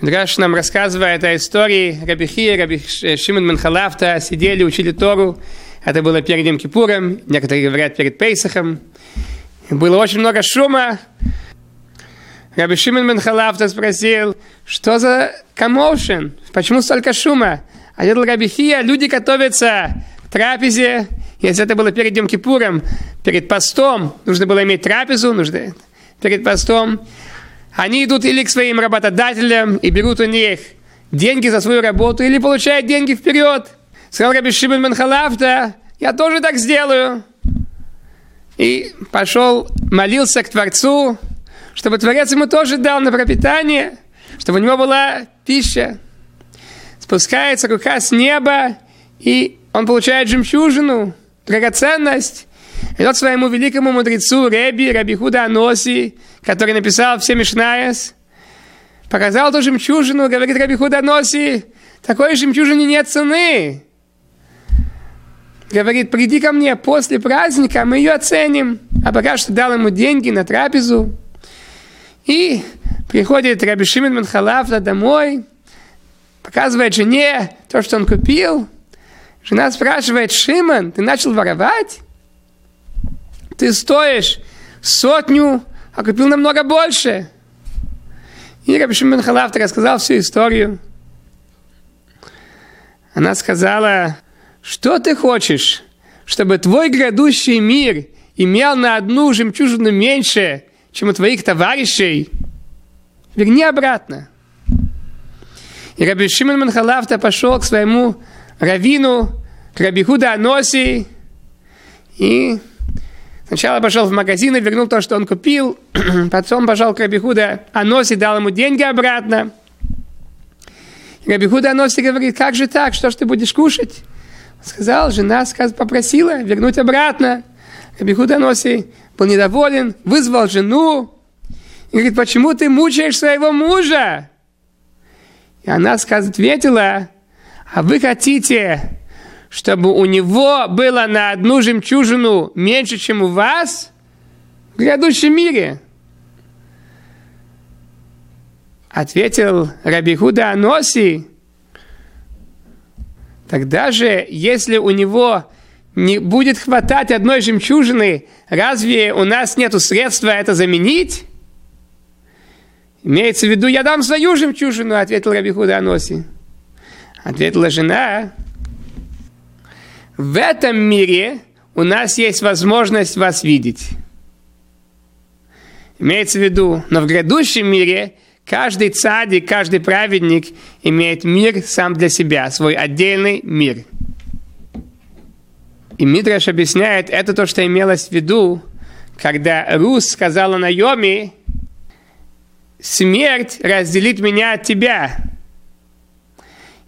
Мидраш нам рассказывает о истории Рабихи, Раби Шимон Манхалафта сидели, учили Тору. Это было перед Йом Кипуром, некоторые говорят перед Пейсахом. Было очень много шума. Раби Шимон Манхалафта спросил, что за коммошен, почему столько шума? А я Рабихия, люди готовятся к трапезе, если это было перед Йом Кипуром, перед постом, нужно было иметь трапезу, нужно перед постом. Они идут или к своим работодателям и берут у них деньги за свою работу, или получают деньги вперед. Сказал Раби Шимон Менхалавта, я тоже так сделаю. И пошел, молился к Творцу, чтобы Творец ему тоже дал на пропитание, чтобы у него была пища. Спускается рука с неба, и он получает жемчужину, драгоценность. Идет своему великому мудрецу Реби, Раби Худа Аноси, который написал все Мишнаес, показал эту жемчужину, говорит Раби Худа Аноси, такой жемчужине нет цены. Говорит, приди ко мне после праздника, мы ее оценим. А пока что дал ему деньги на трапезу. И приходит Раби Шимон Манхалавта домой, показывает жене то, что он купил. Жена спрашивает, Шимон, ты начал воровать? Ты стоишь сотню, а купил намного больше. И Раби Шимон Халавта рассказал всю историю. Она сказала, что ты хочешь, чтобы твой грядущий мир имел на одну жемчужину меньше, чем у твоих товарищей? Верни обратно. И Раби Шимон Манхалавта пошел к своему равину, к Раби Худа Аноси, и Сначала пошел в магазин и вернул то, что он купил. Потом пошел к Рабихуда Аноси, дал ему деньги обратно. Рабихуда Аноси говорит, как же так, что ж ты будешь кушать? сказал, жена сказ, попросила вернуть обратно. Рабихуда Аноси был недоволен, вызвал жену. И говорит, почему ты мучаешь своего мужа? И она сказ, ответила, а вы хотите чтобы у него было на одну жемчужину меньше, чем у вас в грядущем мире? Ответил Рабихуда Аноси, тогда же, если у него не будет хватать одной жемчужины, разве у нас нет средства это заменить? Имеется в виду, я дам свою жемчужину, ответил Рабихуда Аноси. Ответила жена, в этом мире у нас есть возможность вас видеть. Имеется в виду, но в грядущем мире каждый цадик, каждый праведник имеет мир сам для себя, свой отдельный мир. И Мидраш объясняет, это то, что имелось в виду, когда Рус сказала Найоми, смерть разделит меня от тебя.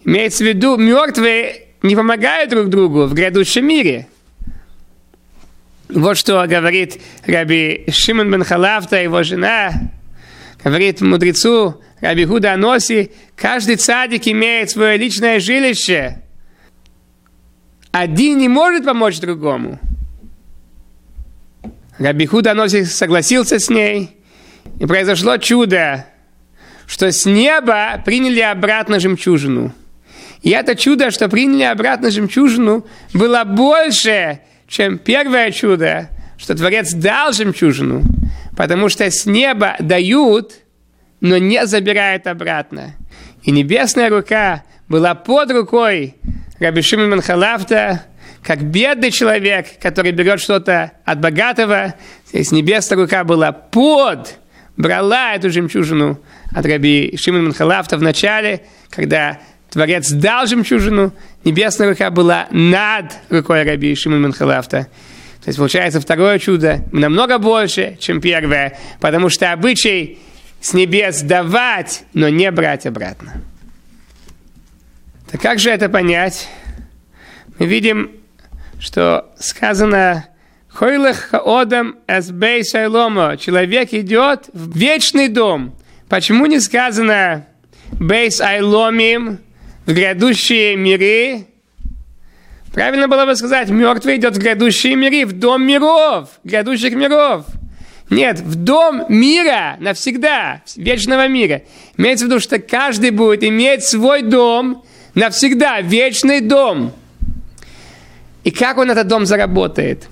Имеется в виду, мертвые не помогают друг другу в грядущем мире. Вот что говорит Раби Шимон бен Халавта, его жена, говорит мудрецу Раби Худа Аноси, каждый цадик имеет свое личное жилище. Один не может помочь другому. Раби Худа Аноси согласился с ней, и произошло чудо, что с неба приняли обратно жемчужину – и это чудо, что приняли обратно жемчужину, было больше, чем первое чудо, что Творец дал жемчужину, потому что с неба дают, но не забирают обратно. И небесная рука была под рукой Раби Шимон Манхалавта, как бедный человек, который берет что-то от богатого. Здесь небесная рука была под, брала эту жемчужину от Раби Шимон Манхалавта в начале, когда Творец дал жемчужину, небесная рука была над рукой Раби Шимон Менхалафта. То есть получается второе чудо намного больше, чем первое, потому что обычай с небес давать, но не брать обратно. Так как же это понять? Мы видим, что сказано Хойлах хаодам эсбей шайломо. Человек идет в вечный дом. Почему не сказано бейс айломим, в грядущие миры. Правильно было бы сказать, мертвый идет в грядущие миры, в дом миров, грядущих миров. Нет, в дом мира навсегда, вечного мира. Имеется в виду, что каждый будет иметь свой дом навсегда, вечный дом. И как он этот дом заработает?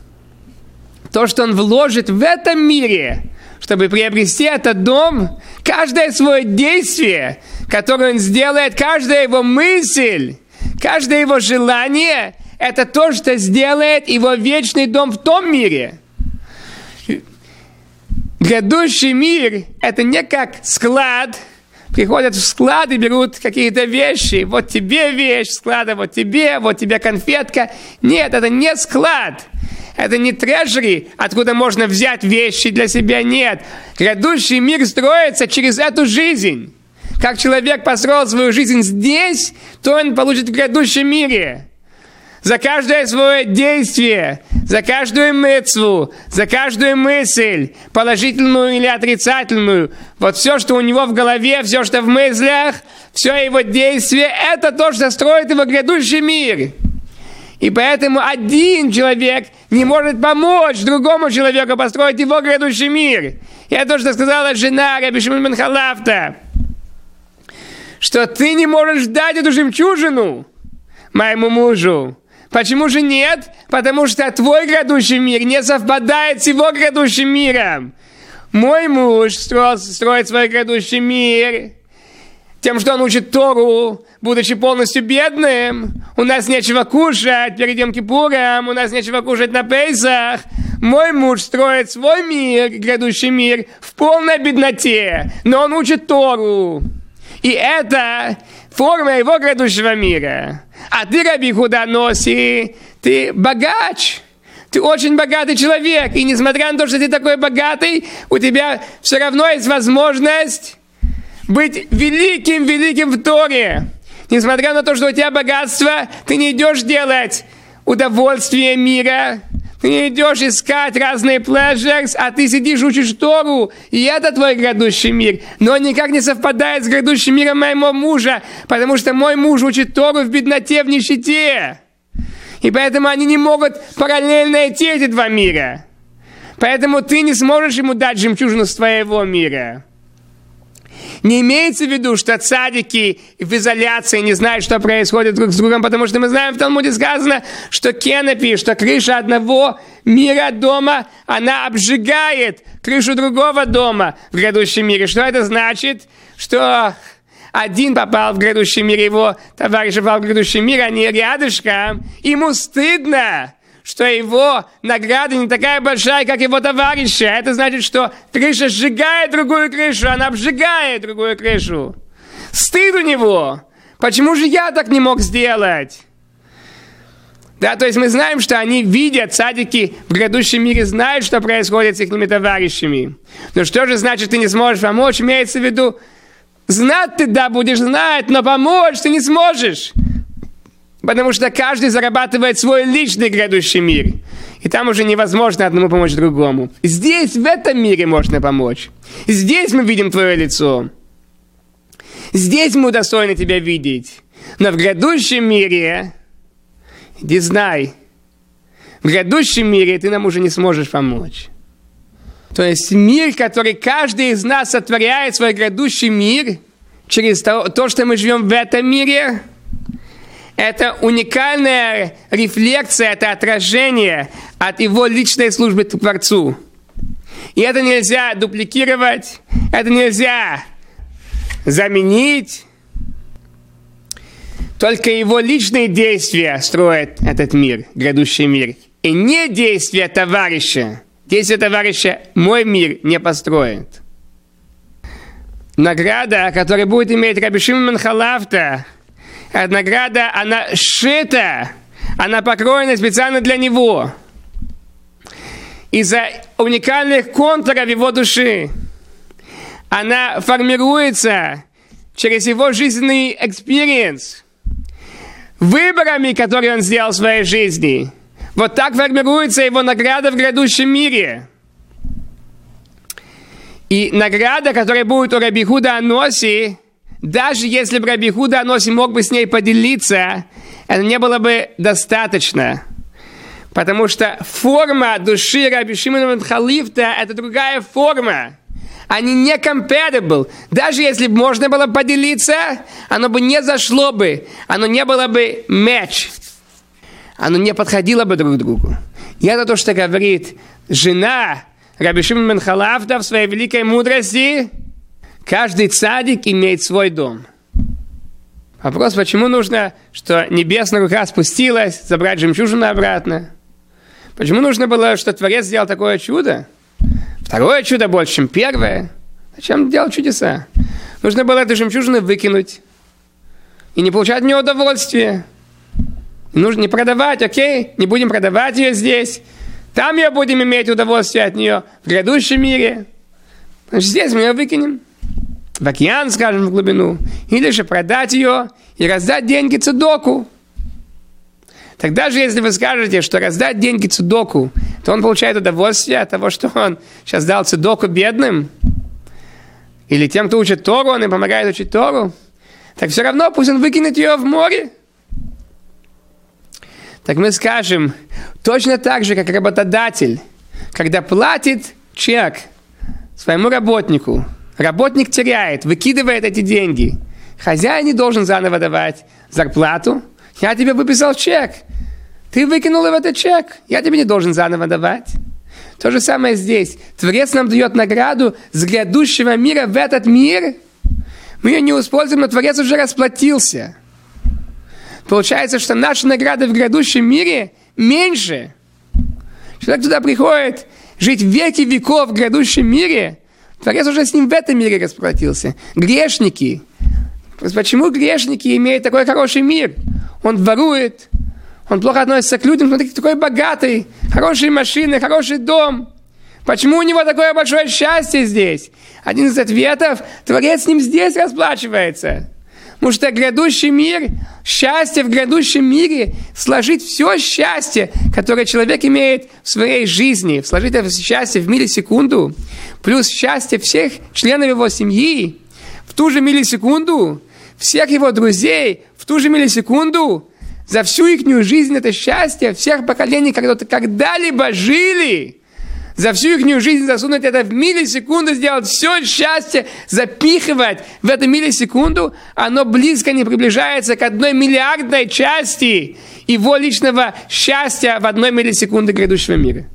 То, что он вложит в этом мире, чтобы приобрести этот дом, каждое свое действие, которое он сделает, каждая его мысль, каждое его желание, это то, что сделает его вечный дом в том мире – Грядущий мир – это не как склад. Приходят в склад и берут какие-то вещи. Вот тебе вещь склада, вот тебе, вот тебе конфетка. Нет, это не склад. Это не трежери, откуда можно взять вещи для себя. Нет. Грядущий мир строится через эту жизнь. Как человек построил свою жизнь здесь, то он получит в грядущем мире за каждое свое действие, за каждую мыцву, за каждую мысль, положительную или отрицательную. Вот все, что у него в голове, все, что в мыслях, все его действие, это то, что строит его грядущий мир. И поэтому один человек не может помочь другому человеку построить его грядущий мир. И это то, что сказала жена Раби Шимон Бен что ты не можешь дать эту жемчужину моему мужу. Почему же нет? Потому что твой грядущий мир не совпадает с его грядущим миром. Мой муж строил, строит свой грядущий мир тем, что он учит Тору, будучи полностью бедным. У нас нечего кушать перед Йом Кипуром, у нас нечего кушать на Пейсах. Мой муж строит свой мир, грядущий мир, в полной бедноте, но он учит Тору. И это форма его грядущего мира. А ты, Раби Худа Носи, ты богач. Ты очень богатый человек. И несмотря на то, что ты такой богатый, у тебя все равно есть возможность быть великим-великим в Торе. Несмотря на то, что у тебя богатство, ты не идешь делать удовольствие мира, ты не идешь искать разные pleasures, а ты сидишь, учишь Тору, и это твой грядущий мир. Но он никак не совпадает с грядущим миром моего мужа, потому что мой муж учит Тору в бедноте, в нищете. И поэтому они не могут параллельно идти эти два мира. Поэтому ты не сможешь ему дать жемчужину с твоего мира. Не имеется в виду, что цадики в изоляции не знают, что происходит друг с другом, потому что мы знаем, в Талмуде сказано, что кенопи, что крыша одного мира дома, она обжигает крышу другого дома в грядущем мире. Что это значит? Что один попал в грядущий мир, его товарищ попал в грядущий мир, они рядышком, ему стыдно, что его награда не такая большая, как его товарища. Это значит, что крыша сжигает другую крышу, она обжигает другую крышу. Стыд у него. Почему же я так не мог сделать? Да, то есть мы знаем, что они видят, садики в грядущем мире знают, что происходит с их товарищами. Но что же значит, ты не сможешь помочь? Имеется в виду, знать ты, да, будешь знать, но помочь ты не сможешь. Потому что каждый зарабатывает свой личный грядущий мир. И там уже невозможно одному помочь другому. Здесь, в этом мире можно помочь. Здесь мы видим твое лицо. Здесь мы достойны тебя видеть. Но в грядущем мире, иди знай, в грядущем мире ты нам уже не сможешь помочь. То есть мир, который каждый из нас сотворяет, свой грядущий мир, через то, то что мы живем в этом мире – это уникальная рефлексия, это отражение от его личной службы Творцу. И это нельзя дупликировать, это нельзя заменить. Только его личные действия строят этот мир, грядущий мир. И не действия товарища. Действия товарища мой мир не построит. Награда, которая будет иметь Раби Шимон Халафта – награда, она сшита, она покроена специально для него. Из-за уникальных контуров его души она формируется через его жизненный experience, выборами, которые он сделал в своей жизни. Вот так формируется его награда в грядущем мире. И награда, которая будет у Рабихуда Аноси, даже если бы Раби Худа Аноси мог бы с ней поделиться, это не было бы достаточно. Потому что форма души Раби Шимона Халифта – это другая форма. Они не compatible. Даже если бы можно было поделиться, оно бы не зашло бы. Оно не было бы матч. Оно не подходило бы друг к другу. И это то, что говорит жена Раби Шимон Менхалавда в своей великой мудрости. Каждый цадик имеет свой дом. Вопрос, почему нужно, что небесная рука спустилась, забрать жемчужину обратно? Почему нужно было, что Творец сделал такое чудо? Второе чудо больше, чем первое. Зачем делать чудеса? Нужно было эту жемчужину выкинуть и не получать от нее удовольствие. Нужно не продавать, окей? Не будем продавать ее здесь. Там ее будем иметь удовольствие от нее в грядущем мире. Значит, здесь мы ее выкинем в океан, скажем, в глубину, или же продать ее и раздать деньги цудоку. Тогда же, если вы скажете, что раздать деньги цудоку, то он получает удовольствие от того, что он сейчас дал цудоку бедным, или тем, кто учит Тору, он им помогает учить Тору, так все равно пусть он выкинет ее в море. Так мы скажем, точно так же, как работодатель, когда платит чек своему работнику – Работник теряет, выкидывает эти деньги. Хозяин не должен заново давать зарплату. Я тебе выписал чек. Ты выкинул в этот чек. Я тебе не должен заново давать. То же самое здесь. Творец нам дает награду с грядущего мира в этот мир. Мы ее не используем, но Творец уже расплатился. Получается, что наша награда в грядущем мире меньше. Человек туда приходит жить веки веков в грядущем мире – Творец уже с ним в этом мире расплатился. Грешники. Почему грешники имеют такой хороший мир? Он ворует, он плохо относится к людям, смотрите, такой богатый, хорошие машины, хороший дом. Почему у него такое большое счастье здесь? Один из ответов, Творец с ним здесь расплачивается. Потому что грядущий мир, счастье в грядущем мире, сложить все счастье, которое человек имеет в своей жизни, сложить это счастье в миллисекунду, плюс счастье всех членов его семьи, в ту же миллисекунду, всех его друзей, в ту же миллисекунду, за всю их жизнь это счастье всех поколений, когда-то когда-либо жили – за всю их жизнь засунуть это в миллисекунду, сделать все счастье, запихивать в эту миллисекунду, оно близко не приближается к одной миллиардной части его личного счастья в одной миллисекунды грядущего мира.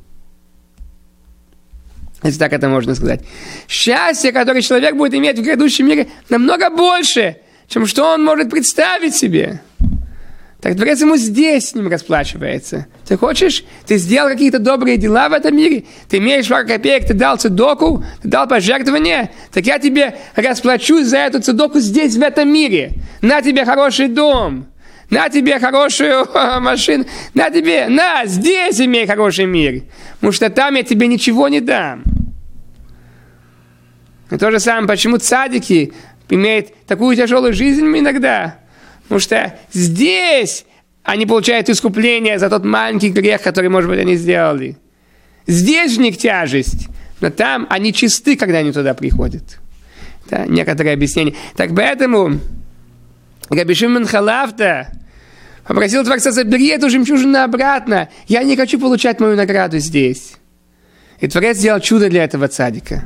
Если так это можно сказать. Счастье, которое человек будет иметь в грядущем мире, намного больше, чем что он может представить себе. Так Творец ему здесь с ним расплачивается. Ты хочешь? Ты сделал какие-то добрые дела в этом мире? Ты имеешь пару копеек, ты дал цедоку, ты дал пожертвование? Так я тебе расплачусь за эту цедоку здесь, в этом мире. На тебе хороший дом. На тебе хорошую машину. На тебе, на, здесь имей хороший мир. Потому что там я тебе ничего не дам. И то же самое, почему цадики имеют такую тяжелую жизнь иногда. Потому что здесь они получают искупление за тот маленький грех, который, может быть, они сделали. Здесь же них тяжесть. Но там они чисты, когда они туда приходят. Это некоторые объяснения. Так поэтому Рабишим Халавта попросил Творца, забери эту жемчужину обратно. Я не хочу получать мою награду здесь. И Творец сделал чудо для этого цадика.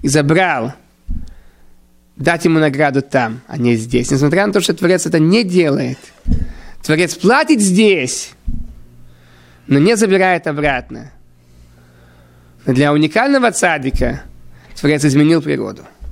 И забрал дать ему награду там, а не здесь. Несмотря на то, что Творец это не делает. Творец платит здесь, но не забирает обратно. Но для уникального цадика Творец изменил природу.